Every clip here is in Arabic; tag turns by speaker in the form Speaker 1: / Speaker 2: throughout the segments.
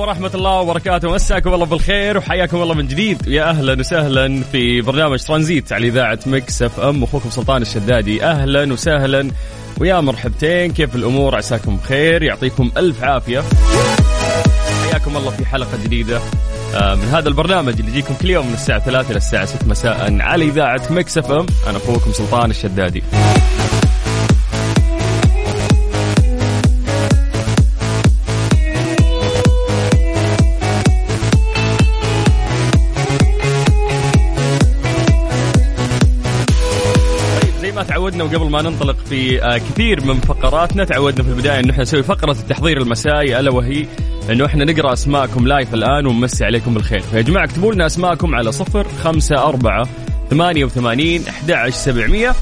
Speaker 1: ورحمة الله وبركاته. مساكم الله بالخير وحياكم الله من جديد. يا أهلا وسهلا في برنامج ترانزيت على إذاعة Mix FM. أخوكم سلطان الشدادي. أهلا وسهلا. ويا مرحبتين. كيف الأمور؟ عساكم بخير. يعطيكم ألف عافية. حياكم الله في حلقة جديدة آه، من هذا البرنامج اللي يجيكم كل يوم من الساعة 3 إلى الساعة 6 مساء على إذاعة Mix FM. أنا أخوكم سلطان الشدادي. تعودنا وقبل ما ننطلق في آه، كثير من فقراتنا تعودنا في البداية انه إحنا نسوي فقرة التحضير المسائي ألا وهي إنه إحنا نقرأ أسماءكم لايف الآن ونمسي عليكم بالخير. فيا جماعة اكتبوا لنا أسماءكم على صفر خمسة أربعة ثمانية وثمانين أحد عشر سبعمية.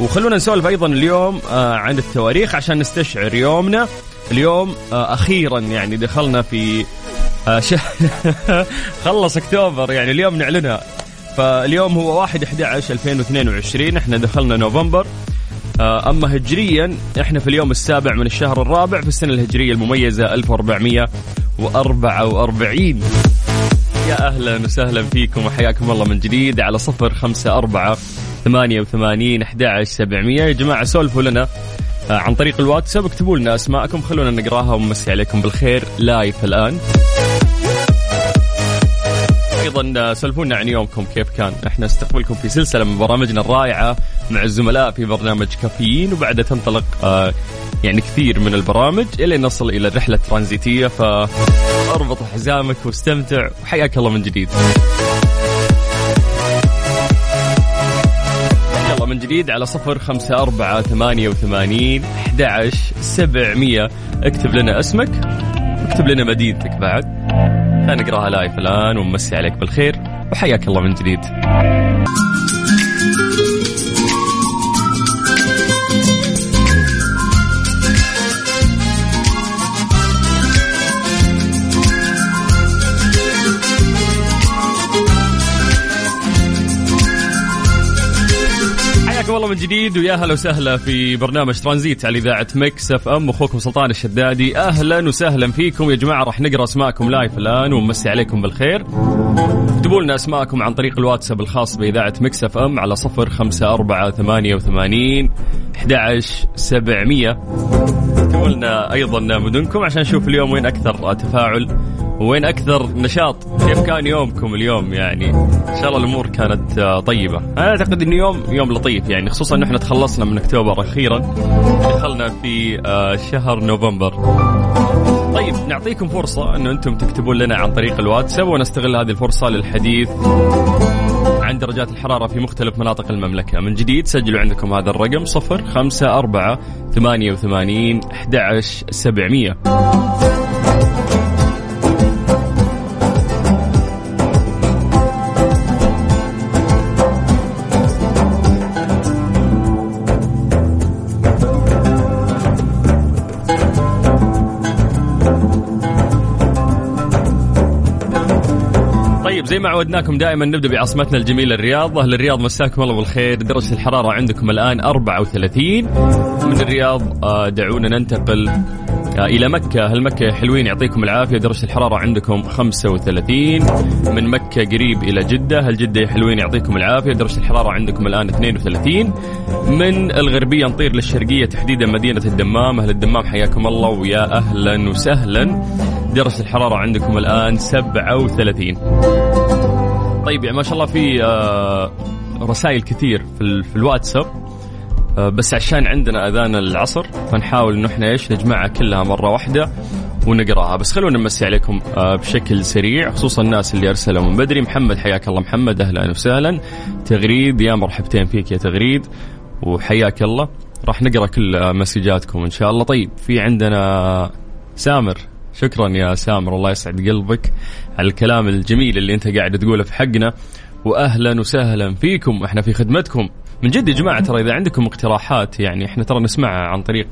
Speaker 1: وخلونا نسولف أيضا اليوم آه، عن التواريخ عشان نستشعر يومنا. اليوم آه، أخيرا يعني دخلنا في خلص أكتوبر يعني اليوم نعلنها. فاليوم هو 1 11 2022 إحنا دخلنا نوفمبر. آه، أما هجريا إحنا في اليوم السابع من الشهر الرابع في السنة الهجرية المميزة 1444 يا أهلا وسهلا فيكم وحياكم الله من جديد على صفر خمسة أربعة ثمانية وثمانين أحد سبعمية. يا جماعة سولفوا لنا آه، عن طريق الواتساب اكتبوا لنا أسماءكم خلونا نقراها ونمسي عليكم بالخير. لايف الآن. أيضا سولفونا عن يومكم كيف كان؟ إحنا نستقبلكم في سلسلة من برامجنا الرائعة مع الزملاء في برنامج كافيين وبعدها تنطلق آه يعني كثير من البرامج إلى نصل إلى الرحلة الترانزيتية. فأربط حزامك واستمتع وحياك الله من جديد. من جديد على صفر خمسة أربعة ثمانية وثمانين أحد عشر سبعمية. اكتب لنا اسمك واكتب لنا مدينتك بعد. خلينا نقراها live الآن ونمسي عليك بالخير وحياك الله من جديد. من جديد ويا هلا وسهلا في برنامج ترانزيت على إذاعة Mix FM. أخوكم سلطان الشدادي أهلا وسهلا فيكم. يا جماعة راح نقرأ أسماءكم live الآن ونمسي عليكم بالخير. اكتبوا لنا أسماءكم عن طريق الواتساب الخاص بإذاعة Mix FM على صفر خمسة أربعة ثمانية وثمانين أحد عشر سبعمية. اكتبوا لنا أيضا مدنكم عشان نشوف اليوم وين أكثر تفاعل. وين أكثر نشاط؟ كيف كان يومكم اليوم يعني؟ إن شاء الله الأمور كانت طيبة. أنا أعتقد انه يوم يوم لطيف يعني خصوصا انه إحنا تخلصنا من أكتوبر أخيرا. دخلنا في آه، شهر نوفمبر. طيب نعطيكم فرصة أنه أنتم تكتبون لنا عن طريق الواتساب ونستغل هذه الفرصة للحديث عن درجات الحرارة في مختلف مناطق المملكة. من جديد سجلوا عندكم هذا الرقم صفر خمسة أربعة ثمانية وثمانين أحد سبعمية. عودناكم دائما نبدأ بعاصمتنا الجميلة الرياض، أهل الرياض مساكم الله بالخير، درجه الحرارة عندكم الآن 34 من الرياض آه، دعونا ننتقل آه، إلى مكة، أهل مكة حلوين يعطيكم العافية، درجه الحرارة عندكم 35 من مكة قريب إلى جدة، أهل جدة حلوين يعطيكم العافية، درجه الحرارة عندكم الآن 32 من الغربية نطير للشرقية تحديدا مدينة الدمام، أهل الدمام حياكم الله ويا أهلا وسهلا. درجة الحرارة عندكم الآن 37 طيب يعني ما شاء الله في آه، رسائل كثير في, في الواتساب. آه، بس عشان عندنا أذان العصر فنحاول إنه إحنا إيش نجمعها كلها مرة واحدة ونقراها. بس خلونا نمسي عليكم آه، بشكل سريع خصوصا الناس اللي أرسلوا من بدري. محمد حياك الله محمد. أهلا وسهلا. تغريد يا مرحبتين فيك يا تغريد وحياك الله. راح نقرأ كل مسجاتكم إن شاء الله. طيب في عندنا سامر. شكرا يا سامر الله يسعد قلبك. على الكلام الجميل اللي أنت قاعد تقوله في حقنا. واهلا وسهلا فيكم إحنا في خدمتكم. من جد يا جماعة ترى إذا عندكم اقتراحات يعني إحنا ترى نسمعها عن طريق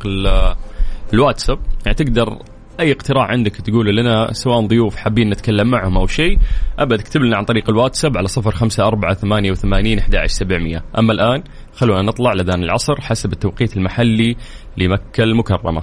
Speaker 1: الواتساب. يعني تقدر أي اقتراح عندك تقول لنا سواء ضيوف حابين نتكلم معهم أو شيء أبد اكتب لنا عن طريق الواتساب على صفر خمسة أربعة ثمانية وثمانين أحد سبعمية. أما الآن خلونا نطلع لذان العصر حسب التوقيت المحلي لمكة المكرمة.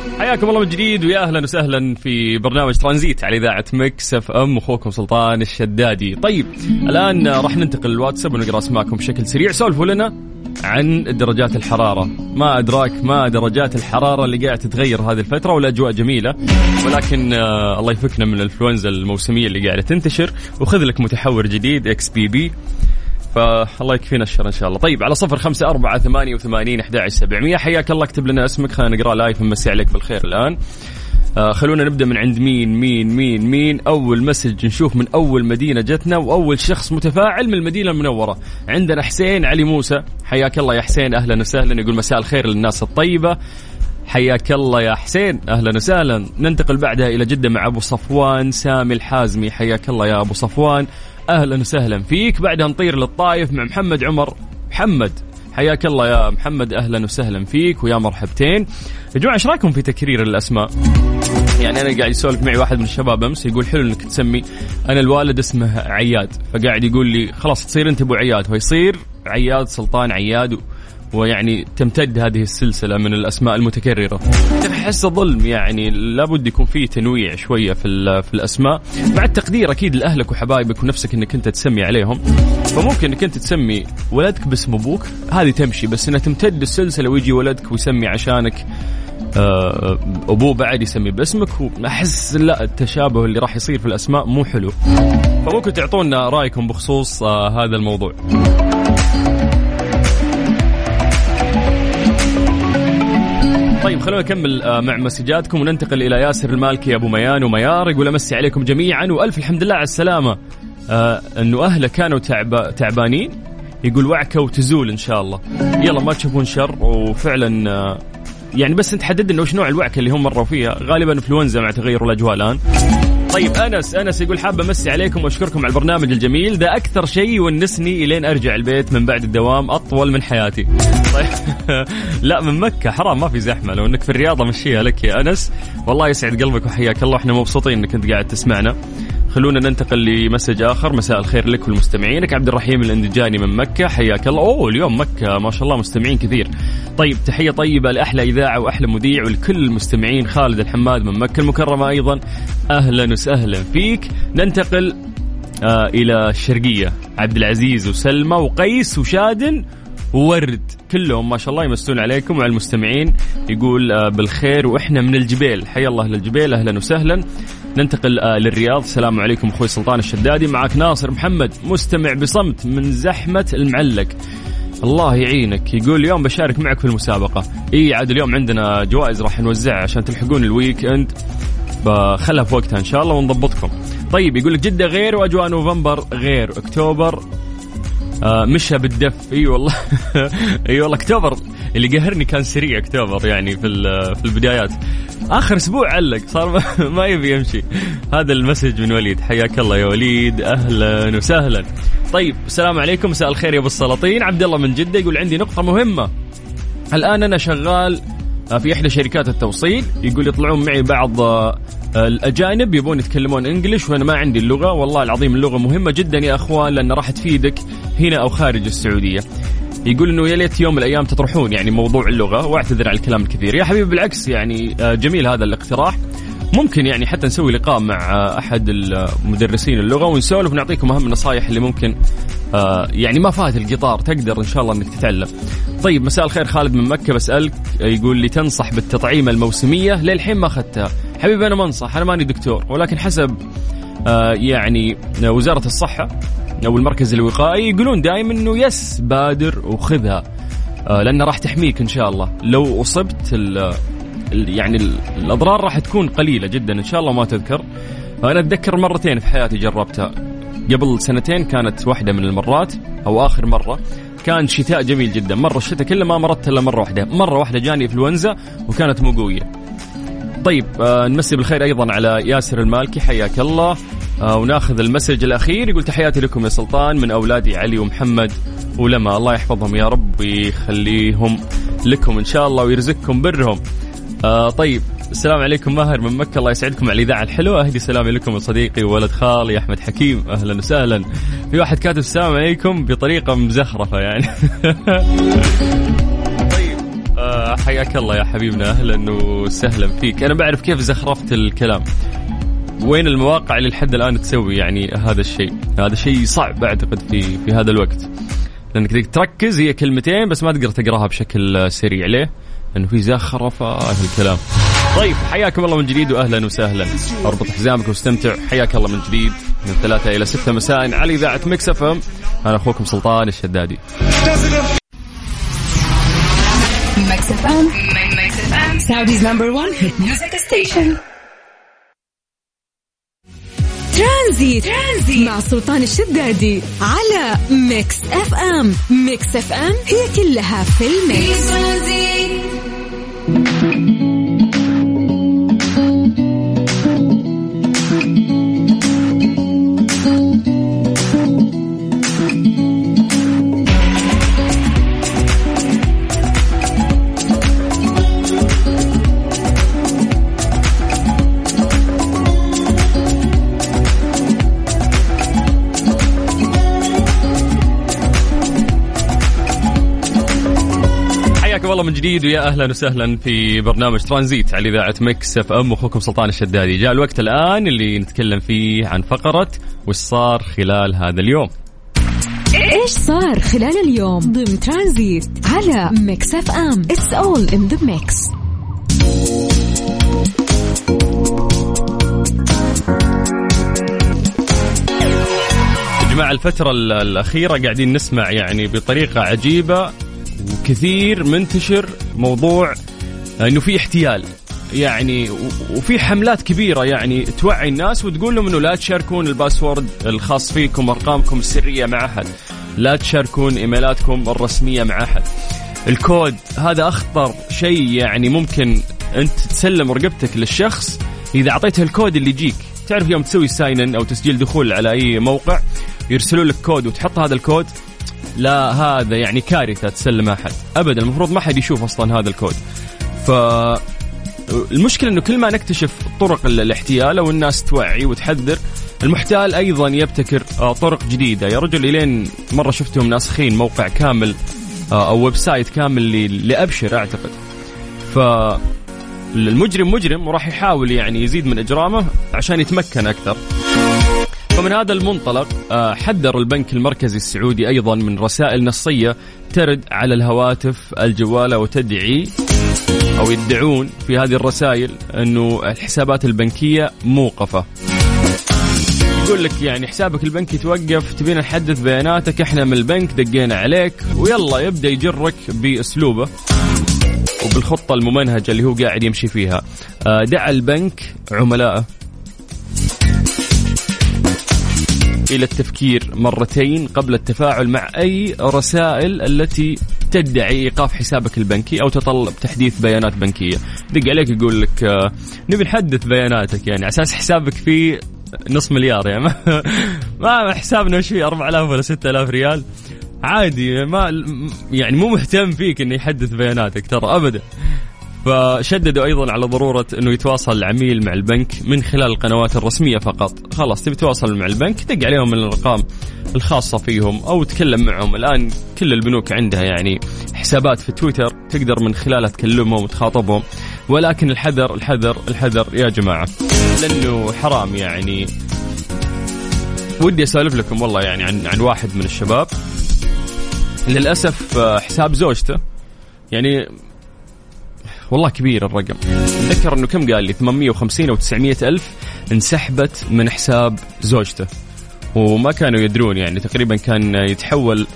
Speaker 1: حياكم الله من جديد ويا أهلا وسهلا في برنامج ترانزيت على إذاعة Mix FM أخوكم سلطان الشدادي. طيب الآن راح ننتقل للواتساب ونقرأ أسماءكم بشكل سريع. سولفوا لنا عن درجات الحرارة. ما أدراك ما درجات الحرارة اللي قاعد تتغير هذه الفترة والأجواء جميلة ولكن آه الله يفكنا من الإنفلونزا الموسمية اللي قاعدة تنتشر. وخذ لك متحور جديد XBB. فالله يكفينا الشر إن شاء الله. طيب على صفر خمسة أربعة ثمانية وثمانين أحد سبعمية. حياك الله اكتب لنا اسمك. خلينا نقرأ live نمسي عليك بالخير الآن. آه خلونا نبدأ من عند مين مين مين مين. أول message نشوف من أول مدينة جتنا وأول شخص متفاعل من المدينة المنورة. عندنا حسين علي موسى. حياك الله يا حسين أهلا وسهلا. يقول مساء الخير للناس الطيبة. حياك الله يا حسين أهلا وسهلا. ننتقل بعدها إلى جدة مع أبو صفوان سامي الحازمي. حياك الله يا أبو صفوان. أهلا وسهلا فيك. بعدها نطير للطايف مع محمد عمر. محمد حياك الله يا محمد. أهلا وسهلا فيك ويا مرحبتين. يا جماعة إيش رأيكم في تكرير الأسماء؟ يعني أنا قاعد يسولف معي واحد من الشباب أمس يقول حلو إنك تسمي. أنا الوالد اسمه عياد. فقاعد يقول لي خلاص تصير أنت أبو عياد. فيصير عياد سلطان عياد ويعني تمتد هذه السلسلة من الأسماء المتكررة. احس ظلم يعني لابد يكون فيه تنويع شوية في في الأسماء. مع التقدير أكيد لأهلك وحبايبك ونفسك إنك أنت تسمي عليهم. فممكن إنك أنت تسمي ولدك باسم أبوك. هذه تمشي بس إنها تمتد السلسلة ويجي ولدك ويسمي عشانك آه، أبوه بعد يسمي باسمك. وأحس لا التشابه اللي راح يصير في الأسماء مو حلو. فممكن تعطونا رأيكم بخصوص آه، هذا الموضوع. طيب خلونا نكمل آه، مع مسجاتكم وننتقل إلى ياسر المالكي أبو ميان وميار. يقول أمسي عليكم جميعا وألف الحمد لله على السلامة. آه إنه أهله كانوا تعب تعبانين. يقول وعكة وتزول إن شاء الله. يلا ما تشوفون شر. وفعلا آه يعني بس أنت حدد انه وش نوع الوعكة اللي هم مروا فيها. غالبا إنفلونزا مع تغير الأجواء الآن. طيب أنس أنس يقول حاب أمسي عليكم وأشكركم على البرنامج الجميل. ده أكثر شيء يونسني إلين أرجع البيت من بعد الدوام أطول من حياتي. طيب. لا من مكة. حرام ما في زحمة. لو إنك في الرياضه مشيها لك يا أنس. والله يسعد قلبك وحياك الله. إحنا مبسوطين إنك أنت قاعد تسمعنا. خلونا ننتقل لمسج آخر. مساء الخير لك ولمستمعينك عبد الرحيم الاندجاني من مكة. حياك الله. أوه اليوم مكة ما شاء الله مستمعين كثير. طيب تحية طيبة لأحلى إذاعة وأحلى مذيع ولكل المستمعين. خالد الحماد من مكة المكرمة أيضا. أهلا وسهلا فيك. ننتقل آه إلى الشرقية. عبد العزيز وسلمى وقيس وشادن. وورد كلهم ما شاء الله يمسون عليكم وعلى المستمعين. يقول آه بالخير وإحنا من الجبيل حيا الله للجبيل أهلا وسهلا. ننتقل آه للرياض. السلام عليكم أخوي سلطان الشدادي. معك ناصر محمد مستمع بصمت من زحمة المعلق. الله يعينك. يقول اليوم بشارك معك في المسابقة. إي عاد اليوم عندنا جوائز راح نوزعها عشان تلحقون ال weekend. بخلها في وقتها إن شاء الله ونضبطكم. طيب يقول لك جدة غير وأجواء نوفمبر غير أكتوبر. آه مشى بالدف. إي والله. إي والله أكتوبر. اللي قهرني كان سريع أكتوبر يعني في في البدايات. آخر أسبوع علق صار ما, يبي يمشي. هذا ال message من وليد. حياك الله يا وليد. أهلا وسهلا. طيب السلام عليكم. مساء الخير يا أبو السلاطين. عبد الله من جدة يقول عندي نقطة مهمة. الآن أنا شغال في إحدى شركات التوصيل. يقول يطلعون معي بعض آه، الأجانب يبون يتكلمون انجلش وأنا ما عندي اللغة. والله العظيم اللغة مهمة جدا يا أخوان لأن راح تفيدك هنا أو خارج السعودية. يقول إنه يا ليت يوم الأيام تطرحون يعني موضوع اللغة واعتذر على الكلام الكثير. يا حبيبي بالعكس يعني آه، جميل هذا الاقتراح. ممكن يعني حتى نسوي لقاء مع أحد المدرسين اللغة ونسولف ونعطيكم أهم النصائح اللي ممكن آه يعني ما فات القطار تقدر إن شاء الله إنك تتعلم. طيب مساء الخير خالد من مكة بسألك يقول لي تنصح بالتطعيمه الموسمية للحين ما أخذتها. حبيبي أنا ما أنصح أنا ماني دكتور ولكن حسب آه يعني وزارة الصحة أو المركز الوقائي يقولون دائما إنه يس بادر وخذها آه لأنه راح تحميك إن شاء الله لو أصبت يعني الأضرار راح تكون قليلة جدا إن شاء الله ما تذكر. أنا أتذكر مرتين في حياتي جربتها. قبل سنتين كانت واحدة من المرات أو آخر مرة. كان شتاء جميل جدا. مرة الشتاء كله ما مرت إلا مرة واحدة. مرة واحدة جاني انفلونزا وكانت مو قوية. طيب آه نمسي بالخير أيضا على ياسر المالكي حياك الله. آه وناخذ المسج الأخير يقول تحياتي لكم يا سلطان من أولادي علي ومحمد ولما الله يحفظهم يا رب ويخليهم لكم إن شاء الله ويرزقكم برهم. آه طيب السلام عليكم ماهر من مكة. الله يسعدكم على الإذاعة الحلوة. أهدي سلامي لكم صديقي وولد خالي أحمد حكيم. أهلا وسهلا. في واحد كاتب السلام عليكم بطريقة مزخرفة يعني. طيب آه حياك الله يا حبيبنا. أهلا وسهلا فيك. أنا بعرف كيف زخرفت الكلام. وين المواقع اللي لحد الآن تسوي يعني هذا الشيء؟ هذا شيء صعب أعتقد في في هذا الوقت. لأنك تركز هي كلمتين بس ما تقدر تقراها بشكل سريع. ليه؟ لأنه في زخرفة في الكلام. طيب حياكم الله من جديد واهلا وسهلا. أربط حزامك واستمتع. حياك الله من جديد. من ثلاثة إلى ستة مساء على إذاعة Mix FM. أنا أخوكم سلطان الشدادي.
Speaker 2: Transit. Transit. مع سلطان الشدادي على Mix FM. Mix FM هي كلها في ال mix.
Speaker 1: الله من جديد ويا أهلا وسهلا في برنامج ترانزيت على إذاعة Mix FM. أخوكم سلطان الشدادي. جاء الوقت الآن اللي نتكلم فيه عن فقرة وش صار خلال هذا اليوم.
Speaker 2: إيش صار خلال اليوم ضمن ترانزيت على Mix FM؟ It's all in the mix
Speaker 1: جماعة الفترة الأخيرة قاعدين نسمع يعني بطريقة عجيبة. وكثير منتشر موضوع إنه في احتيال. يعني وفي حملات كبيرة يعني توعي الناس وتقول لهم إنه لا تشاركون ال password الخاص فيكم ارقامكم السرية مع أحد. لا تشاركون إيميلاتكم الرسمية مع أحد. الكود هذا أخطر شيء يعني ممكن أنت تسلم رقبتك للشخص إذا أعطيته الكود اللي يجيك. تعرف يوم تسوي sign in أو تسجيل دخول على أي موقع يرسلوا لك كود وتحط هذا الكود لا هذا يعني كارثة تسلم أحد. ابدا المفروض ما حد يشوف أصلا هذا الكود. ف المشكلة إنه كل ما نكتشف طرق الاحتيال أو الناس توعي وتحذر المحتال أيضا يبتكر آه، طرق جديدة. يا رجل إلين مرة شفتهم ناسخين موقع كامل آه، أو website كامل لأبشر أعتقد. ف المجرم مجرم وراح يحاول يعني يزيد من إجرامه عشان يتمكن أكثر. فمن هذا المنطلق آه، حذر البنك المركزي السعودي أيضا من رسائل نصية ترد على الهواتف الجوالة وتدعي أو يدعون في هذه الرسائل إنه الحسابات البنكية موقفة. يقول لك يعني حسابك البنكي توقف تبينا نحدث بياناتك إحنا من البنك دقينا عليك ويلا يبدأ يجرك بأسلوبه وبالخطة الممنهجة اللي هو قاعد يمشي فيها. آه، دعا البنك عملائه إلى التفكير مرتين قبل التفاعل مع أي رسائل التي تدعي إيقاف حسابك البنكي أو تطلب تحديث بيانات بنكية. دق عليك يقول لك آه، نبي نحدث بياناتك يعني على أساس حسابك فيه نص مليار يعني. ما, ما حسابنا وش فيه 4000 ولا 6000 ريال. عادي ما يعني مو مهتم فيك إنه يحدث بياناتك ترى ابدا. فشددوا أيضا على ضرورة إنه يتواصل العميل مع البنك من خلال القنوات الرسمية فقط. خلاص تبي تتواصل مع البنك دق عليهم الأرقام الخاصة فيهم أو تكلم معهم. الآن كل البنوك عندها يعني حسابات في تويتر تقدر من خلالها تكلمهم وتخاطبهم. ولكن الحذر الحذر الحذر يا جماعة لأنه حرام يعني. ودي أسولف لكم والله يعني عن عن واحد من الشباب. للأسف آه، حساب زوجته. يعني والله كبير الرقم. اتذكر إنه كم قال لي؟ 850 أو 900 ألف انسحبت من حساب زوجته. وما كانوا يدرون يعني تقريبا كان يتحول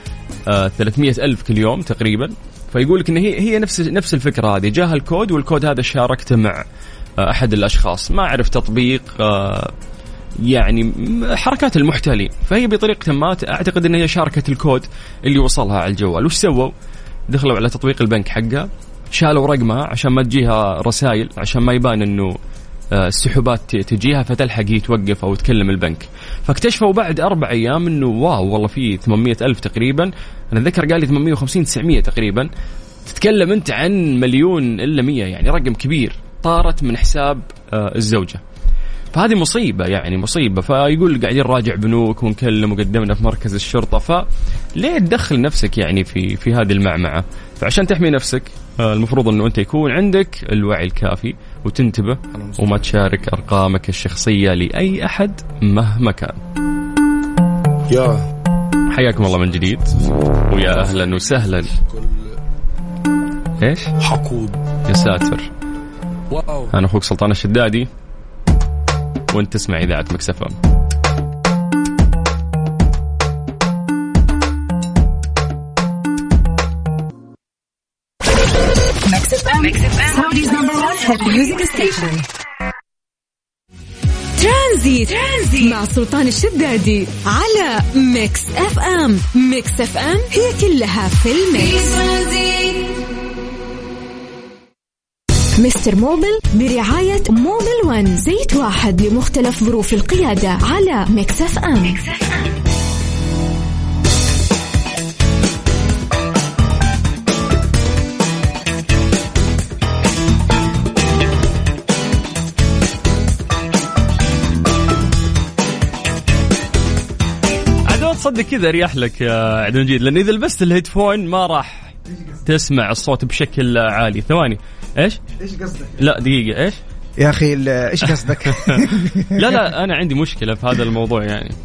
Speaker 1: 300 آه، ألف كل يوم تقريبا. فيقول لك إن هي هي نفس نفس الفكرة هذه. جاها الكود والكود هذا شاركته مع آه، أحد الأشخاص. ما اعرف تطبيق يعني حركات المحتالين. فهي بطريقة ما أعتقد إن هي شاركت الكود اللي وصلها على الجوال. وش سووا؟ دخلوا على تطبيق البنك حقها. شالوا رقمها عشان ما تجيها رسائل عشان ما يبان إنه آه، السحوبات تجيها فتلحق هي توقف أو تكلم البنك. فاكتشفوا بعد أربع أيام إنه واو والله في 800 ألف تقريبا. أنا أتذكر قال لي 850 900 تقريبا. تتكلم أنت عن مليون إلا 100 يعني رقم كبير. طارت من حساب آه، الزوجة. فهذه مصيبة يعني مصيبة. فيقول قاعدين نراجع بنوك ونكلم وقدمنا في مركز الشرطة. فليه تدخل نفسك يعني في في هذه المعمعة؟ فعشان تحمي نفسك المفروض إنه أنت يكون عندك الوعي الكافي وتنتبه وما تشارك أرقامك الشخصية لأي أحد مهما كان. يا حياكم الله من جديد. ويا أهلا وسهلا. إيش؟ حقود. يا ساتر. واو. أنا أخوك سلطان الشدادي. وأنت تسمع إذاعة مكسفه
Speaker 2: Transit. Transit. مع سلطان الشدادي على Mix FM Mix FM هي كلها في ال mix. Mister Mobil برعاية Mobil One زيت واحد لمختلف ظروف القيادة على Mix FM, Mix FM.
Speaker 1: تصدق كذا اريح لك يا عبد المجيد لأن إذا لبست ال headphone ما راح تسمع الصوت بشكل عالي ثواني إيش؟ إيش قصدك؟ لا دقيقة إيش؟
Speaker 3: يا أخي إيش قصدك؟
Speaker 1: لا لا أنا عندي مشكلة في هذا الموضوع يعني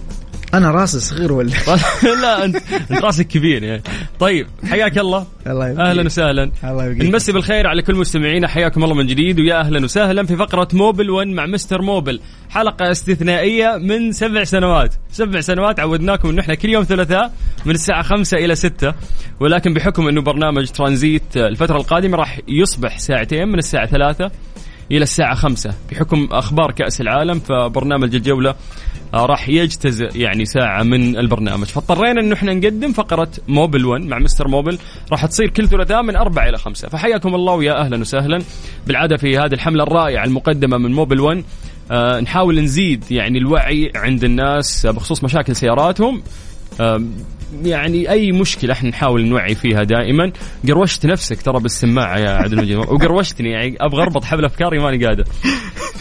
Speaker 3: أنا راسي صغير ولا؟
Speaker 1: لا انت أنت راسك كبير يعني. طيب حياك الله. الله يبقى. أهلا وسهلا. الله يبقى. نمسي بالخير على كل مستمعينا حياكم الله من جديد ويا أهلا وسهلا في فقرة Mobil 1 مع Mister Mobil. حلقة استثنائية من سبع سنوات. سبع سنوات عودناكم انه إحنا كل يوم ثلاثاء من الساعة خمسة إلى ستة. ولكن بحكم إنه برنامج ترانزيت الفترة القادمة راح يصبح ساعتين من الساعة ثلاثة. إلى الساعة خمسة. بحكم أخبار كأس العالم فبرنامج الجولة آه، راح يجتزئ يعني ساعة من البرنامج. فاضطرينا انه إحنا نقدم فقرة موبل 1 مع مستر موبل. راح تصير كل ثلاثاء من أربعة إلى خمسة. فحياكم الله ويا أهلا وسهلا. بالعادة في هذه الحملة الرائعة المقدمة من موبل 1 آه نحاول نزيد يعني الوعي عند الناس بخصوص مشاكل سياراتهم. آه يعني أي مشكلة إحنا نحاول نوعي فيها دائما. قروشت نفسك ترى بالسماعة يا عبد المجيد. وقروشتني يعني أبغى أربط حبل أفكاري ماني قادر.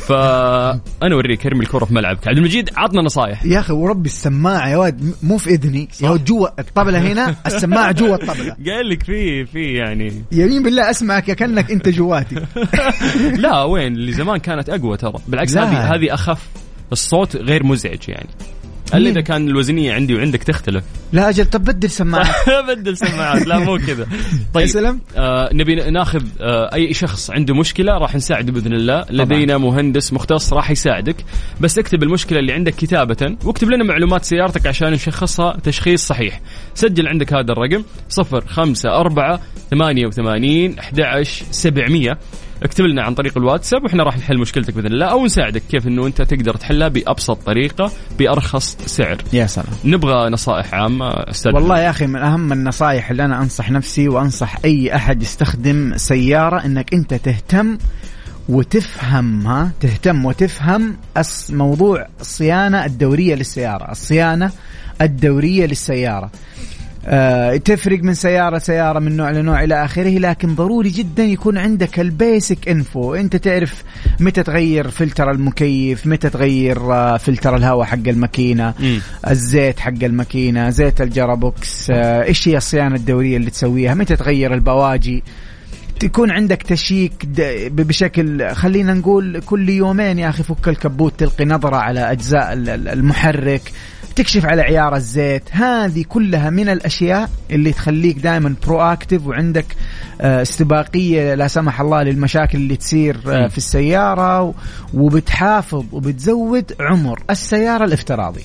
Speaker 1: فأنا أوريك ارمي الكره في ملعبك. عبد المجيد عطنا نصايح.
Speaker 3: يا أخي وربي السماعة يا ولد مو في إذني يا ولد جوا الطبلة هنا السماعة جوا الطبلة.
Speaker 1: قال لك في في يعني.
Speaker 3: يمين بالله أسمعك كأنك أنت جواتي.
Speaker 1: لا وين؟ اللي زمان كانت أقوى ترى. بالعكس هذه هذه أخف. الصوت غير مزعج يعني. إلا إذا كان الوزنية عندي وعندك تختلف.
Speaker 3: لا أجل طب بدل سماعه
Speaker 1: بدل سماعات لا مو كذا. طيب
Speaker 3: سلم.
Speaker 1: آه نبي ناخذ آه أي شخص عنده مشكلة راح نساعده بإذن الله. لدينا مهندس مختص راح يساعدك. بس اكتب المشكلة اللي عندك كتابة. واكتب لنا معلومات سيارتك عشان نشخصها تشخيص صحيح. سجل عندك هذا الرقم 054 88 11 700 اكتب لنا عن طريق الواتساب وإحنا راح نحل مشكلتك بإذن الله أو نساعدك كيف إنه أنت تقدر تحلها بأبسط طريقة بأرخص سعر.
Speaker 3: يا سلام.
Speaker 1: نبغى نصائح عامة أستاذ.
Speaker 3: والله يا أخي من أهم النصائح اللي أنا أنصح نفسي وأنصح أي أحد يستخدم سيارة إنك أنت تهتم وتفهم ها تهتم وتفهم موضوع الصيانه الدورية للسيارة الصيانة الدورية للسيارة. آه، تفرق من سيارة سيارة من نوع لنوع إلى آخره لكن ضروري جدا يكون عندك ال basic info أنت تعرف متى تغير فلتر المكيف متى تغير آه، فلتر الهواء حق الماكينة. الزيت حق الماكينة زيت ال gearbox آه، إيش هي الصيانة الدورية اللي تسويها متى تغير البواجي. تكون عندك check بشكل خلينا نقول كل يومين يا أخي فك الكبوت تلقي نظرة على أجزاء ال- ال- المحرك. تكشف على عيار الزيت هذه كلها من الأشياء اللي تخليك دائما برو اكتف وعندك آه، استباقية لا سمح الله للمشاكل اللي تصير آه،. في السيارة وبتحافظ وبتزود عمر السيارة الافتراضي.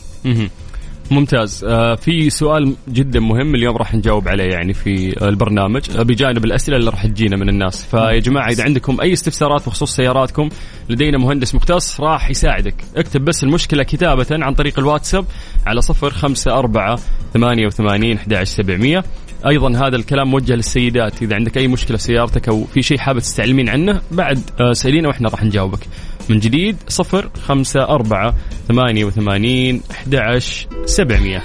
Speaker 1: ممتاز. آه في سؤال جدا مهم اليوم راح نجاوب عليه يعني في البرنامج. بجانب الأسئلة اللي راح تجينا من الناس. فيا جماعة إذا عندكم أي استفسارات بخصوص سياراتكم لدينا مهندس مختص راح يساعدك. اكتب بس المشكلة كتابة عن طريق الواتساب على صفر خمسة أربعة ثمانية وثمانين سبعمية. أيضا هذا الكلام موجه للسيدات. إذا عندك أي مشكلة في سيارتك أو في شيء حابب تستعلمين عنه بعد آه، سألينا وإحنا راح نجاوبك. من جديد صفر خمسة أربعة ثمانية وثمانين أحد سبعمية.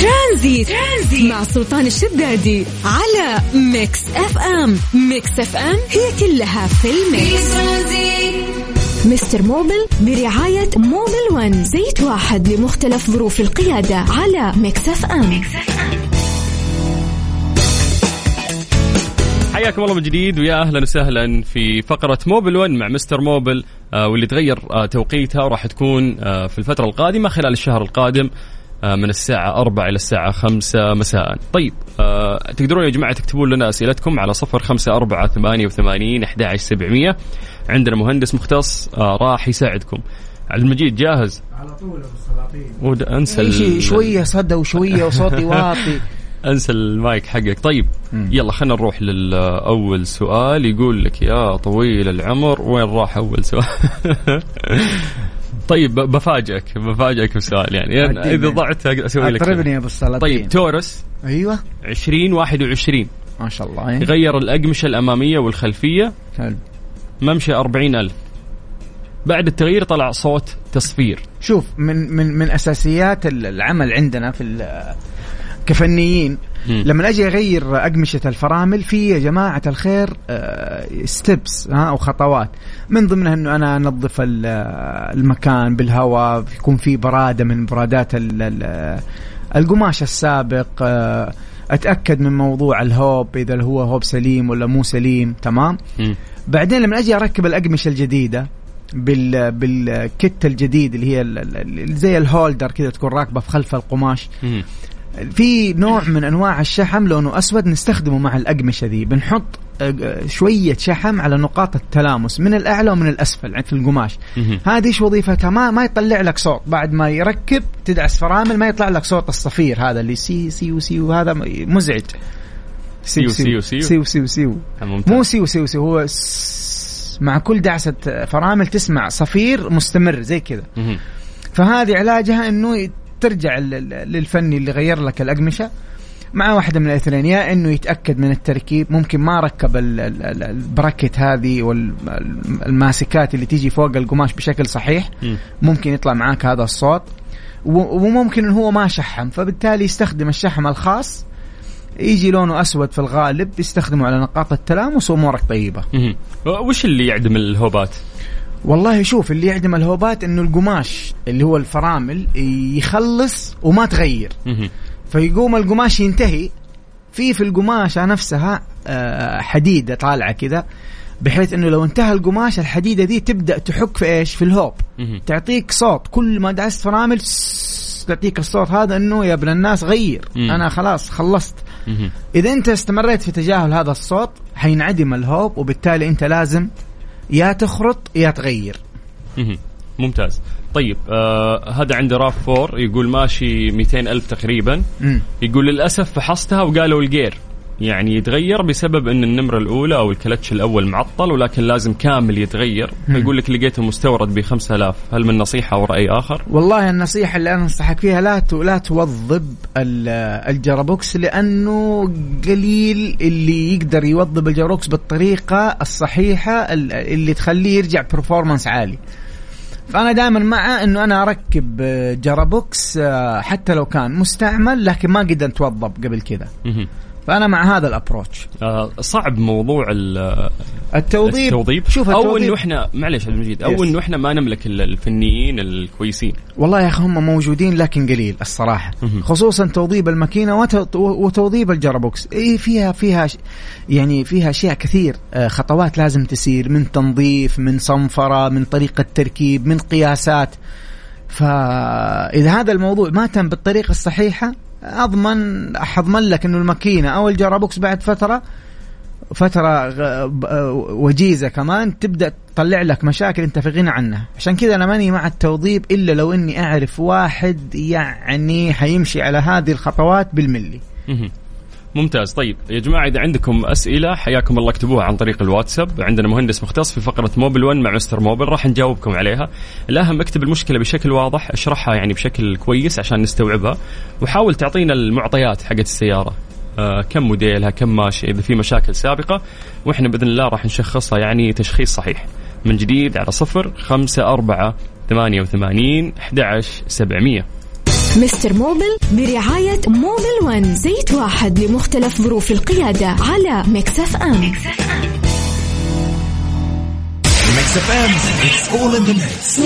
Speaker 2: Transit. Transit مع سلطان الشدادي على Mix FM. Mix FM هي كلها في ال
Speaker 4: mix.
Speaker 2: Mister Mobil برعاية Mobil One. زيت واحد لمختلف ظروف القيادة على Mix FM.
Speaker 1: حياكم الله من جديد ويا أهلا وسهلا في فقرة Mobil 1 مع Mister Mobil آه واللي تغير آه توقيتها وراح تكون آه في الفترة القادمة خلال الشهر القادم من الساعة 4 إلى الساعة 5 مساء. طيب آه تقدرون يا جماعة تكتبون لنا أسئلتكم على 054 88 11700 عندنا مهندس مختص آه راح يساعدكم. عبد المجيد جاهز؟
Speaker 3: على طول ابو السلاطين
Speaker 1: ود- أنسى
Speaker 3: شوية صدى وشوية وصوتي واطي.
Speaker 1: أنسى المايك حقك. طيب
Speaker 3: مم.
Speaker 1: يلا خلينا نروح للأول سؤال. يقول لك يا طويل العمر وين راح أول سؤال؟ طيب بفاجئك بفاجئك بسؤال يعني.
Speaker 3: عدينا.
Speaker 1: إذا ضعت أسوي لك
Speaker 3: اطربني
Speaker 1: كذا.
Speaker 3: يا أبو السلاطين.
Speaker 1: طيب تورس.
Speaker 3: أيوه.
Speaker 1: 2021
Speaker 3: ما شاء الله إيه.
Speaker 1: يغير الأقمشة الأمامية والخلفية.
Speaker 3: حلو.
Speaker 1: ممشى 40 ألف. بعد التغيير طلع صوت تصفير.
Speaker 3: شوف من من من أساسيات ال- العمل عندنا في ال- كفنيين. لما أجي أغير أقمشة الفرامل في يا جماعة الخير ستيبس ها أو خطوات من ضمنها إنه أنا أنظف آه، المكان بالهواء يكون في برادة من برادات ال- القماش السابق آه، أتأكد من موضوع الهوب إذا هو هوب سليم ولا مو سليم تمام. بعدين لما أجي أركب الأقمشة الجديدة بال بالكت الجديد اللي هي زي الهولدر كذا تكون راكبة في خلف القماش. في نوع من أنواع الشحم لونه أسود نستخدمه مع الأقمشة ذي. بنحط آه، شوية شحم على نقاط التلامس من الأعلى ومن الأسفل في القماش. هذه إيش وظيفتها ما ما يطلع لك صوت. بعد ما يركب تدعس فرامل ما يطلع لك صوت الصفير هذا اللي سي سي وسي وهذا مزعج.
Speaker 1: سيو سيو سيو.
Speaker 3: سيو. سيو. سيو
Speaker 1: ممتاز.
Speaker 3: مو سيو سيو سيو. هو مع كل دعسة فرامل تسمع صفير مستمر زي كذا. فهذه علاجها إنه ترجع لل- للفني اللي غير لك الأقمشة مع واحدة من الأثنين يا إنه يتأكد من التركيب ممكن ما ركب ال- ال- ال- ال bracket هذه والماسكات اللي تيجي فوق القماش بشكل صحيح
Speaker 1: مم.
Speaker 3: ممكن يطلع معاك هذا الصوت وممكن هو ما شحم فبالتالي يستخدم الشحم الخاص يجي لونه أسود في الغالب يستخدمه على نقاط التلامس وأمورك
Speaker 1: طيبة. وش اللي يعدم الهوبات؟
Speaker 3: والله شوف اللي يعدم الهوبات إنه القماش اللي هو الفرامل يخلص وما تغير. فيقوم القماش ينتهي في في القماشة نفسها آه، حديدة طالعة كذا بحيث إنه لو انتهى القماش الحديدة دي تبدأ تحك في إيش في الهوب. تعطيك صوت كل ما دعست فرامل تعطيك الصوت هذا إنه يا ابن الناس غير. أنا خلاص خلصت. إذا أنت استمريت في تجاهل هذا الصوت حينعدم الهوب وبالتالي أنت لازم يا تخرط يا تغير.
Speaker 1: ممتاز طيب آه هذا عنده راف 4 يقول ماشي 200 ألف تقريبا. يقول للأسف فحصتها وقالوا الجير يعني يتغير بسبب إن النمرة الأولى أو الكلتش الأول معطل ولكن لازم كامل يتغير. فيقول لك لقيته مستورد ب 5000 هل من نصيحة أو رأي آخر؟
Speaker 3: والله النصيحة اللي أنا أنصحك فيها لا ت- لا توضب ال- ال gearbox لأنه قليل اللي يقدر يوضب ال gearbox بالطريقة الصحيحة ال- اللي تخليه يرجع performance عالي. فأنا دائما مع أنه أنا أركب آه، gearbox آه، حتى لو كان مستعمل لكن ما قد توضب قبل كذا. فأنا مع هذا ال approach
Speaker 1: آه صعب موضوع ال-
Speaker 3: التوضيب.
Speaker 1: التوضيب.
Speaker 3: شوف
Speaker 1: أو
Speaker 3: التوضيب
Speaker 1: إنه إحنا معلش عبد المجيد
Speaker 3: أو.
Speaker 1: إنه إحنا ما نملك ال- الفنيين الكويسين.
Speaker 3: والله يا أخي هم موجودين لكن قليل
Speaker 1: الصراحة.
Speaker 3: خصوصا توضيب الماكينة وت- وتوضيب ال gearbox. اي فيها فيها يعني فيها أشياء كثير. آه، خطوات لازم تسير من تنظيف من صنفرة من طريقة تركيب من قياسات. فإذا هذا الموضوع ما تم بالطريقة الصحيحة أضمن اضمن لك إنه الماكينة أو ال gearbox بعد فترة فترة وجيزة كمان تبدأ تطلع لك مشاكل أنت في غنى عنها عشان كذا أنا ماني مع التوضيب إلا لو إني أعرف واحد يعني حيمشي على هذه الخطوات بالملي.
Speaker 1: ممتاز. طيب يا جماعة إذا عندكم أسئلة حياكم الله اكتبوها عن طريق الواتساب. عندنا مهندس مختص في فقرة Mobil 1 مع Mister Mobil راح نجاوبكم عليها. الأهم اكتب المشكلة بشكل واضح أشرحها يعني بشكل كويس عشان نستوعبها وحاول تعطينا المعطيات حقت السيارة. آه كم موديلها كم ماشي إذا في مشاكل سابقة وإحنا بإذن الله راح نشخصها يعني تشخيص صحيح. من جديد على صفر خمسة أربعة ثمانية وثمانين أحد عشر سبعمية.
Speaker 2: Mister Mobil برعاية Mobil One زيت واحد لمختلف ظروف القيادة على Mix FM
Speaker 5: Mix FM, it's all in the mix.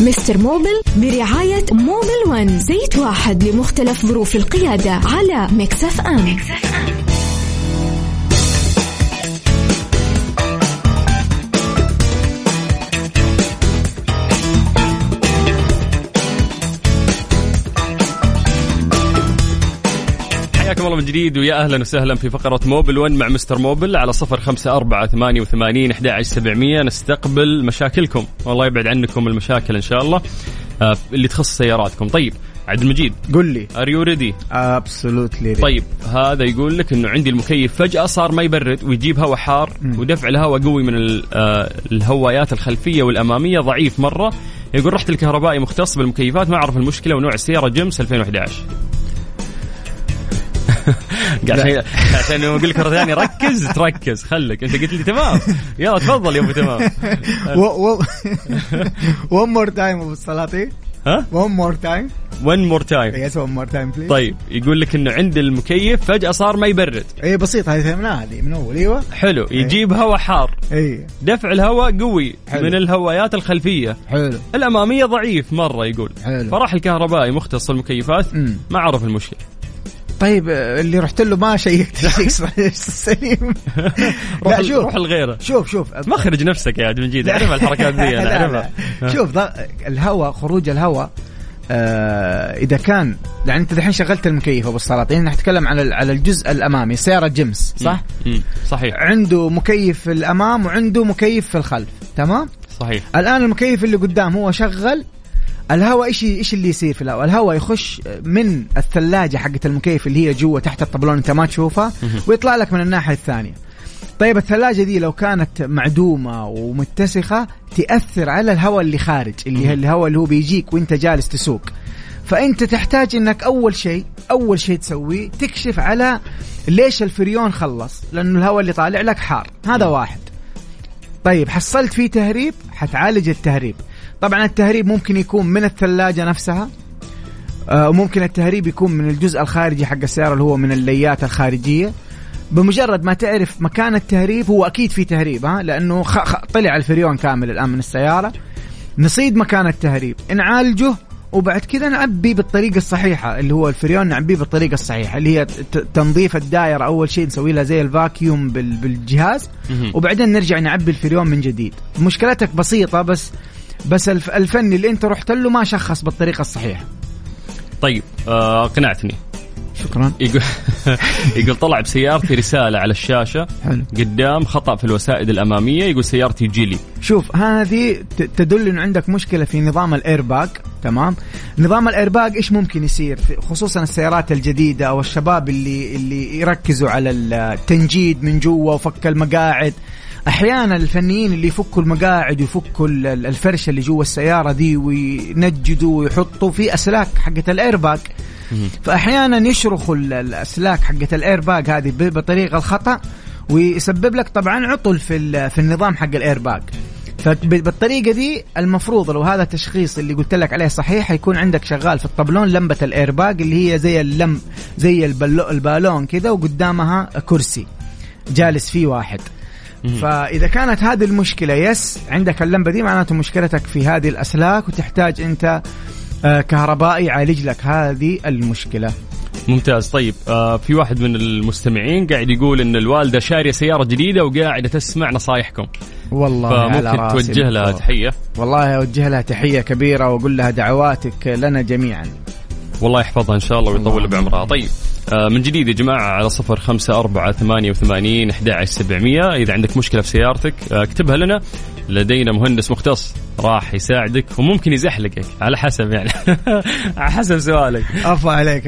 Speaker 2: Mister Mobil برعاية Mobil One زيت واحد لمختلف ظروف القيادة على Mix FM
Speaker 1: حياكم الله من جديد ويا أهلا وسهلا في فقرة Mobil 1 مع Mister Mobil على صفر خمسة أربعة ثمانية وثمانين أحد عشر سبعمية. نستقبل مشاكلكم. والله يبعد عنكم المشاكل إن شاء الله. آه اللي تخص سياراتكم. طيب عبد المجيد.
Speaker 3: قل لي.
Speaker 1: are you ready
Speaker 3: absolutely
Speaker 1: طيب هذا يقول لك إنه عندي المكيف. فجأة صار ما يبرد ويجيب هواء حار ودفع الهواء قوي من آه، الهوايات الخلفية والأمامية. ضعيف مرة. يقول رحت الكهربائي مختص بالمكيفات. ما أعرف المشكلة ونوع السيارة. جيمس 2011 قاعد عشان عشان أقول لك مرة ثانية ركز تركز خلك أنت قلت لي تمام. يلا تفضل يا أبو تمام.
Speaker 3: one more time أبو السلاطين.
Speaker 1: ها؟
Speaker 3: one more time
Speaker 1: one more time
Speaker 3: yes one more time please
Speaker 1: طيب يقول لك إنه عند المكيف فجأة صار ما يبرد.
Speaker 3: اي بسيط هذه فهمناها هذه من أول إيوه.
Speaker 1: حلو يجيب هواء حار.
Speaker 3: اي
Speaker 1: دفع الهواء قوي
Speaker 3: حلو.
Speaker 1: من الهوايات الخلفية.
Speaker 3: حلو.
Speaker 1: الأمامية ضعيف مرة يقول.
Speaker 3: حلو.
Speaker 1: فراح الكهربائي مختص المكيفات
Speaker 3: مم.
Speaker 1: ما عرف المشكلة.
Speaker 3: طيب اللي رحت له ما شيكت. شيك سليم.
Speaker 1: روح
Speaker 3: لا شوف.
Speaker 1: روح لغيره
Speaker 3: شوف شوف.
Speaker 1: مخرج نفسك يا عبد المجيد أعرف الحركات ذي أنا
Speaker 3: أعرفها. شوف الهواء خروج الهواء آه إذا كان يعني أنت الحين شغلت المكيف أبو السلاطين نتكلم على على الجزء الأمامي سيارة جيمس صح؟
Speaker 1: مم. صحيح.
Speaker 3: عنده مكيف في الأمام وعنده مكيف في الخلف تمام؟
Speaker 1: صحيح.
Speaker 3: الآن المكيف اللي قدام هو شغل الهواء إيش إيش اللي يصير في الهواء؟ الهواء يخش من الثلاجة حقت المكيف اللي هي جوا تحت الطبلون أنت ما تشوفها ويطلع لك من الناحية الثانية. طيب الثلاجة دي لو كانت معدومة ومتسخة تأثر على الهواء اللي خارج اللي الهواء اللي هو بيجيك وأنت جالس تسوق. فأنت تحتاج إنك أول شيء أول شيء تسويه تكشف على ليش الفريون خلص لأنه الهواء اللي طالع لك حار. هذا واحد. طيب حصلت فيه تهريب؟ حتعالج التهريب. طبعا التهريب ممكن يكون من الثلاجة نفسها آه، وممكن التهريب يكون من الجزء الخارجي حق السيارة اللي هو من الليات الخارجية. بمجرد ما تعرف مكان التهريب هو أكيد في تهريب ها لأنه خ... خ... طلع الفريون كامل الآن من السيارة. نصيد مكان التهريب نعالجه وبعد كذا نعبي بالطريقة الصحيحة اللي هو الفريون نعبيه بالطريقة الصحيحة اللي هي ت- تنظيف الدائرة أول شيء نسوي لها زي ال vacuum بال... بالجهاز. وبعدين نرجع نعبي الفريون من جديد. مشكلتك بسيطة بس بس الف الفني اللي انت رحت له ما شخص بالطريقة الصحيحة.
Speaker 1: طيب آه، اقنعتني.
Speaker 3: شكرا.
Speaker 1: يقول يقول طلع بسيارتي رسالة على الشاشة.
Speaker 3: حلو.
Speaker 1: قدام خطأ في الوسائد الأمامية يقول سيارتي جيلي.
Speaker 3: شوف هذه تدل إنه عندك مشكلة في نظام الايرباج تمام؟ نظام الايرباج إيش ممكن يصير؟ خصوصا السيارات الجديدة أو الشباب اللي اللي يركزوا على التنجيد من جوا وفك المقاعد. أحيانا الفنيين اللي يفكوا المقاعد ويفكوا ال- ال- الفرشة اللي جوا السيارة دي وينجدوا ويحطوا في أسلاك حقت الايرباج فأحيانا يشرخوا ال- الأسلاك حقت الايرباج هذه بطريقة الخطأ ويسبب لك طبعا عطل في في النظام حق الايرباج فبالطريقه دي المفروض لو هذا التشخيص اللي قلت لك عليه صحيح يكون عندك شغال في الطبلون لمبة الايرباج اللي هي زي اللم زي البالون كذا وقدامها كرسي جالس فيه واحد. فإذا كانت هذه المشكلة يس عندك اللمبة دي معناته مشكلتك في هذه الأسلاك وتحتاج أنت آه، كهربائي يعالج لك هذه المشكلة.
Speaker 1: ممتاز. طيب آه في واحد من المستمعين قاعد يقول إن الوالدة شارية سيارة جديدة وقاعدة تسمع نصايحكم.
Speaker 3: والله
Speaker 1: فممكن توجه لها. تحية.
Speaker 3: والله أوجه لها تحية كبيرة وأقول لها دعواتك لنا جميعا.
Speaker 1: والله يحفظها إن شاء الله ويطول بعمرها. طيب من جديد يا جماعة على صفر خمسة أربعة ثمانية وثمانين أحد سبعمية. إذا عندك مشكلة في سيارتك آه اكتبها لنا. لدينا مهندس مختص راح يساعدك وممكن يزحلقك على حسب يعني. على حسب سؤالك.
Speaker 3: عفوا عليك.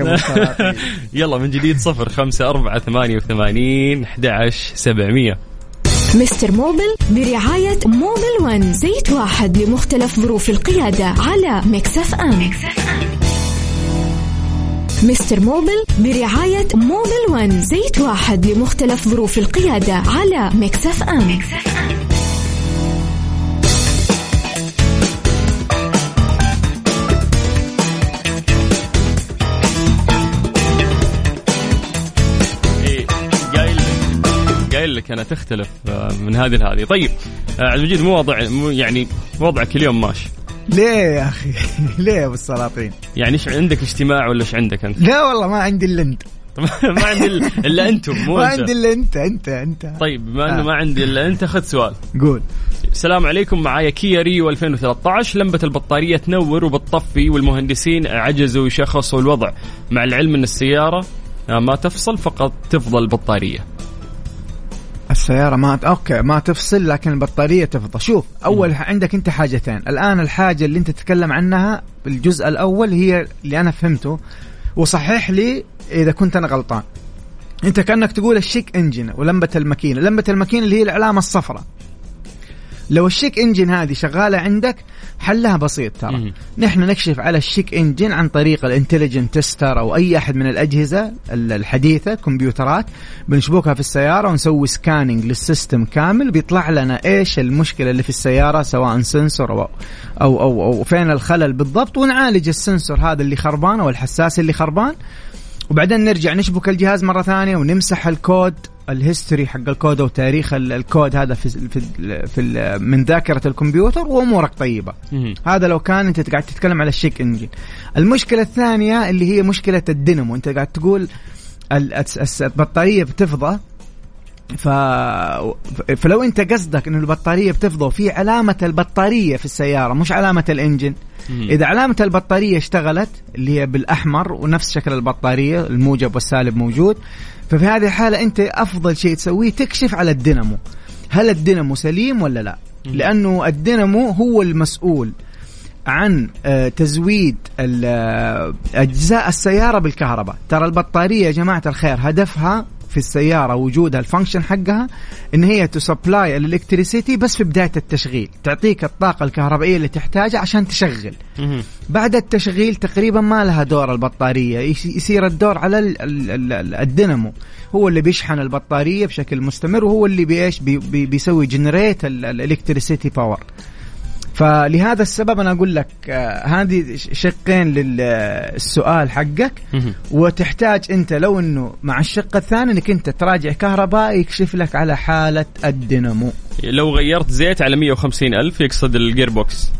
Speaker 1: يلا من جديد صفر خمسة أربعة ثمانية وثمانين أحد سبعمية.
Speaker 2: Mister Mobil برعاية Mobil One زيت واحد لمختلف ظروف القيادة على Mix FM. Mister Mobil برعاية Mobil One زيت واحد لمختلف ظروف القيادة على Mix FM.
Speaker 1: إيه، قايل لك أنا تختلف آه، من هذه لهذه. طيب آه، عبد المجيد مو وضع يعني وضعك اليوم ماشي.
Speaker 3: ليه يا أخي؟ ليه يا أبو السلاطين؟
Speaker 1: يعني إيش عندك اجتماع ولا إيش عندك أنت؟
Speaker 3: لا والله ما عندي إلا أنت.
Speaker 1: ما عندي ال- إلا أنتم مو
Speaker 3: ما عندي إلا أنت أنت أنت.
Speaker 1: طيب بما إنه
Speaker 3: آه.
Speaker 1: ما عندي إلا أنت خذ سؤال.
Speaker 3: قول.
Speaker 1: السلام عليكم معايا كيا ريو 2013 لمبة البطارية تنور وبتطفي والمهندسين عجزوا يشخصوا الوضع. مع العلم إن السيارة آه، ما تفصل فقط تفضى البطارية.
Speaker 3: السيارة ما okay ما تفصل لكن البطارية تفضى. شوف أول ح- عندك أنت حاجتين. الآن الحاجة اللي أنت تتكلم عنها الجزء الأول هي اللي أنا فهمته وصحح لي إذا كنت أنا غلطان. أنت كأنك تقول ال check engine ولمبة الماكينة. لمبة الماكينة اللي هي العلامة الصفراء. لو ال check engine هذه شغالة عندك حلها بسيط ترى. نحن نكشف على ال check engine عن طريق ال intelligent tester أو أي أحد من الأجهزة ال- الحديثة كمبيوترات. بنشبكها في السيارة ونسوي scanning لل system كامل. بيطلع لنا إيش المشكلة اللي في السيارة سواء sensor أو أو أو, أو فين الخلل بالضبط ونعالج ال sensor هذا اللي خربان أو الحساس اللي خربان. وبعدين نرجع نشبك الجهاز مرة ثانية ونمسح الكود ال history حق الكود أو تاريخ ال- الكود هذا في في, في من ذاكرة الكمبيوتر وأمورك
Speaker 1: طيبة.
Speaker 3: هذا لو كان أنت قاعد تتكلم على ال check engine المشكلة الثانية اللي هي مشكلة الدينامو. أنت قاعد تقول البطارية بتفضى ف... فلو انت قصدك انه البطارية بتفضى وفي علامة البطارية في السيارة مش علامة ال
Speaker 1: engine.
Speaker 3: إذا علامة البطارية اشتغلت اللي هي بالأحمر ونفس شكل البطارية الموجب والسالب موجود ففي هذه الحالة أنت أفضل شيء تسويه تكشف على الدينامو. هل الدينامو سليم ولا لا؟ لأنه الدينامو هو المسؤول عن آه، تزويد آه، أجزاء السيارة بالكهرباء. ترى البطارية يا جماعة الخير هدفها في السيارة وجودها ال function حقها إن هي ت supply ال electricity بس في بداية التشغيل تعطيك الطاقة الكهربائية اللي تحتاجها عشان تشغل. بعد التشغيل تقريبا ما لها دور البطارية يصير الدور على ال- ال- ال- ال- الدينامو. هو اللي بيشحن البطارية بشكل مستمر وهو اللي بيش بي بي بيسوي generate ال electricity power فلهذا السبب أنا أقول لك آه هذه شقين للسؤال حقك. وتحتاج أنت لو إنه مع الشق الثاني إنك أنت تراجع كهربائي يكشف لك على حالة الدينامو.
Speaker 1: لو غيرت زيت على 150 ألف يقصد ال gearbox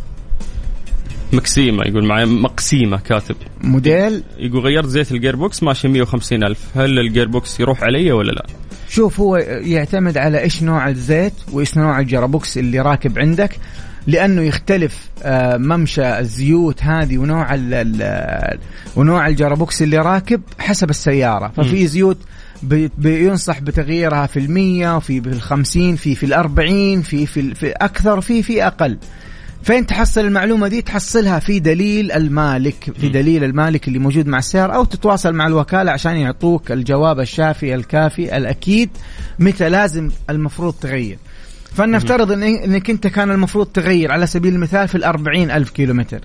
Speaker 1: ماكسيما يقول معي ماكسيما كاتب.
Speaker 3: موديل؟
Speaker 1: يقول غيرت زيت ال gearbox ماشي 150 ألف. هل ال gearbox يروح علي ولا لا؟
Speaker 3: شوف هو يعتمد على إيش نوع الزيت وإيش نوع ال gearbox اللي راكب عندك. لأنه يختلف آه، ممشى الزيوت هذه ونوع ال ونوع ال gearbox اللي راكب حسب السيارة. ففي زيوت بي- بينصح بتغييرها في المية وفي في الخمسين في في الأربعين في في, في أكثر في في أقل. فين تحصل المعلومة دي تحصلها في دليل المالك في دليل المالك اللي موجود مع السيارة أو تتواصل مع الوكالة عشان يعطوك الجواب الشافي الكافي الأكيد متى لازم المفروض تغير. فلنفترض إنك أنت كان المفروض تغير على سبيل المثال في الأربعين ألف كيلومتر.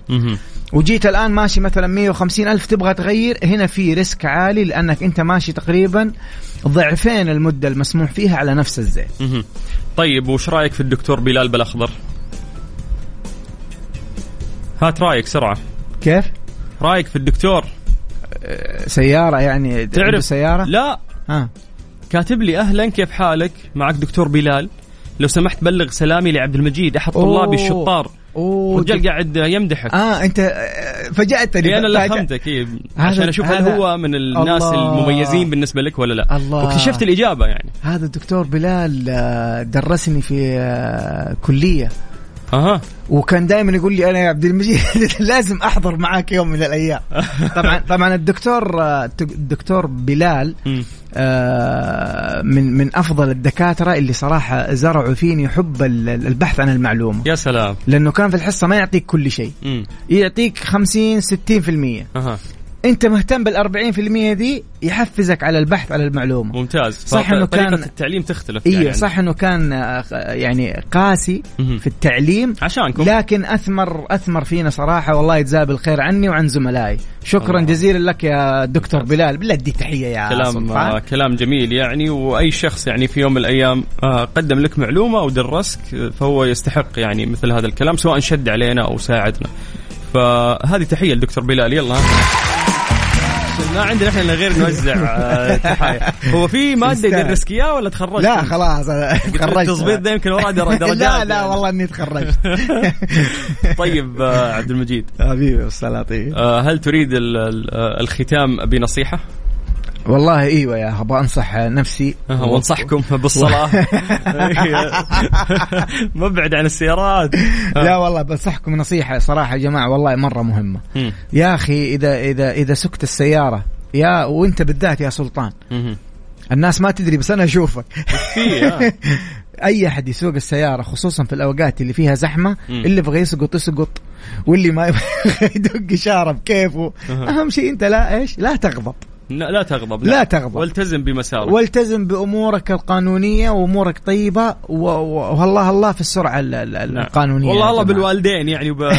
Speaker 3: وجيت الآن ماشي مثلا 150 ألف تبغى تغير هنا في risk عالي لأنك أنت ماشي تقريبا ضعفين المدة المسموح فيها على نفس الزيت.
Speaker 1: طيب وش رأيك في الدكتور بلال بالأخضر؟ هات رأيك سرعة
Speaker 3: كيف؟
Speaker 1: رأيك في الدكتور
Speaker 3: سيارة يعني
Speaker 1: تعرف
Speaker 3: سيارة؟
Speaker 1: لا
Speaker 3: ها
Speaker 1: كاتب لي أهلا كيف حالك معك دكتور بلال لو سمحت بلغ سلامي لعبد المجيد أحد طلابي. الشطار. الرجال قاعد يمدحك.
Speaker 3: آه أنت آه، فجأتني
Speaker 1: إيه
Speaker 3: أنا.
Speaker 1: لخمتك إيه. عشان أشوف هل هو من الناس
Speaker 3: الله.
Speaker 1: المميزين بالنسبة لك ولا لا.
Speaker 3: الله.
Speaker 1: واكتشفت الإجابة يعني.
Speaker 3: هذا الدكتور بلال آه، درسني في آه، كلية.
Speaker 1: أها.
Speaker 3: وكان دائما يقول لي أنا يا عبد المجيد لازم أحضر معاك يوم من الأيام. طبعا طبعا الدكتور الدكتور بلال من من أفضل الدكاترة اللي صراحة زرعوا فيني حب ال- البحث عن المعلومة.
Speaker 1: يا سلام.
Speaker 3: لأنه كان في الحصة ما يعطيك كل شيء. يعطيك 50 60%
Speaker 1: أها.
Speaker 3: أنت مهتم بال 40% دي يحفزك على البحث على المعلومة.
Speaker 1: ممتاز.
Speaker 3: صح
Speaker 1: طريقة
Speaker 3: كان-
Speaker 1: التعليم تختلف
Speaker 3: أيوه
Speaker 1: يعني.
Speaker 3: صح إنه كان آه، يعني قاسي. في التعليم.
Speaker 1: عشانكم.
Speaker 3: لكن أثمر أثمر فينا صراحة والله يجزاه بالخير عني وعن زملائي. شكرا
Speaker 1: الله.
Speaker 3: جزيلا لك يا دكتور بلال. بالله ادي تحية يا
Speaker 1: كلام
Speaker 3: سلطان.
Speaker 1: آه كلام جميل يعني. وأي شخص يعني في يوم من الأيام آه قدم لك معلومة أو درسك فهو يستحق يعني مثل هذا الكلام سواء شد علينا أو ساعدنا. فهذه تحية لدكتور بلال. يلا. ما عندنا إحنا غير نوزع آه، تحايا هو في
Speaker 3: مادة.
Speaker 1: يدرسك اياها ولا تخرجت؟
Speaker 3: لا خلاص أنا تخرجت
Speaker 1: التصبيط ده يمكن وراه در- درجات
Speaker 3: لا لا
Speaker 1: يعني.
Speaker 3: والله إني تخرجت
Speaker 1: طيب آه، عبد المجيد
Speaker 3: حبيبي السلاطين
Speaker 1: آه، هل تريد ال- ال- آه، الختام بنصيحة؟
Speaker 3: والله إيوه يا أبغى أنصح نفسي.
Speaker 1: آه، وأنصحكم بالصلاة. مبعد عن السيارات.
Speaker 3: لا والله بنصحكم نصيحة صراحة يا جماعة والله مرة
Speaker 1: مهمة.
Speaker 3: يا أخي إذا إذا إذا سكت السيارة يا وأنت بالذات يا سلطان. الناس ما تدري بس أنا
Speaker 1: أشوفك. آه.
Speaker 3: أي أحد يسوق السيارة خصوصا في الأوقات اللي فيها
Speaker 1: زحمة.
Speaker 3: اللي يبغى يسقط يسقط. واللي ما يبغى يدق اشاره بكيفه. أهم شيء أنت لا إيش؟ لا تغضب.
Speaker 1: لا لا تغضب
Speaker 3: لا. تغضب.
Speaker 1: والتزم بمسارك.
Speaker 3: والتزم بأمورك القانونية وأمورك طيبة و- و- والله الله في السرعة ال- ال-
Speaker 1: نعم.
Speaker 3: القانونية
Speaker 1: والله الله. بالوالدين يعني وب...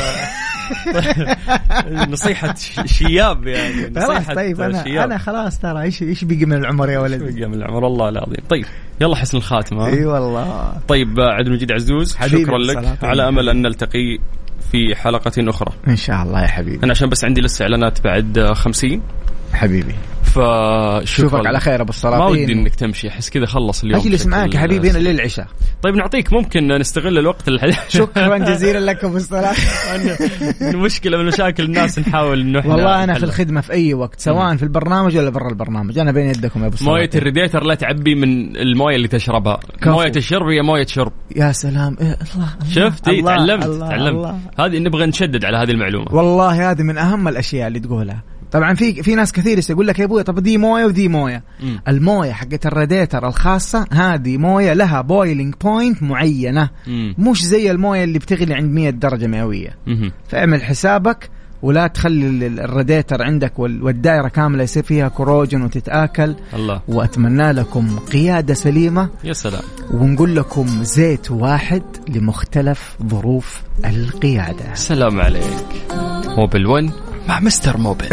Speaker 1: نصيحة شياب يعني
Speaker 3: خلاص
Speaker 1: نصيحة
Speaker 3: طيب أنا
Speaker 1: شياب.
Speaker 3: أنا خلاص ترى إيش إيش بقي من العمر يا ولدي؟
Speaker 1: بقى من العمر؟ والله العظيم. طيب يلا حسن الخاتمة
Speaker 3: إي والله.
Speaker 1: طيب عبد المجيد عزوز شكرا لك على أمل أن نلتقي في حلقة أخرى.
Speaker 3: إن شاء الله يا حبيبي.
Speaker 1: أنا عشان بس عندي لسه إعلانات بعد خمسين.
Speaker 3: حبيبي.
Speaker 1: فشكرا.
Speaker 3: أشوفك على خير أبو السلاطين.
Speaker 1: ما ودي إنك تمشي أحس كذا خلص اليوم أجلس
Speaker 3: معاك يا حبيبي هنا للعشاء
Speaker 1: طيب نعطيك ممكن نستغل الوقت
Speaker 3: شكرا جزيلا لك أبو السلاطين
Speaker 1: مشكلة من مشاكل الناس نحاول انه
Speaker 3: والله أنا في. الخدمة في أي وقت سواء في البرنامج ولا برا البرنامج. أنا بين يدكم يا أبو السلاطين.
Speaker 1: موية الريديتر لا تعبي من الموية اللي تشربها. موية الشرب هي موية شرب.
Speaker 3: يا سلام. إيه الله
Speaker 1: شفت؟ تعلمت تعلمت. هذه نبغى نشدد على هذه المعلومة.
Speaker 3: والله هذه من أهم الأشياء اللي تقولها. طبعا في في ناس كثير يقول لك يا أبوي طب دي موية ودي موية.
Speaker 1: مم.
Speaker 3: الموية حقت الراديتر الخاصة هذه موية لها boiling point معينة.
Speaker 1: مم.
Speaker 3: مش زي الموية اللي بتغلي عند 100 درجة
Speaker 1: مئوية.
Speaker 3: فاعمل حسابك ولا تخلي ال- ال- الراديتر عندك وال- والدائرة كاملة يصير فيها corrosion وتتآكل.
Speaker 1: الله.
Speaker 3: وأتمنى لكم قيادة سليمة.
Speaker 1: يا سلام.
Speaker 3: ونقول لكم زيت واحد لمختلف ظروف القيادة.
Speaker 1: سلام عليك. موبل 1 مع مستر موبل.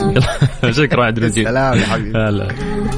Speaker 1: شكرا عبد المجيد
Speaker 3: سلام يا حبيبي.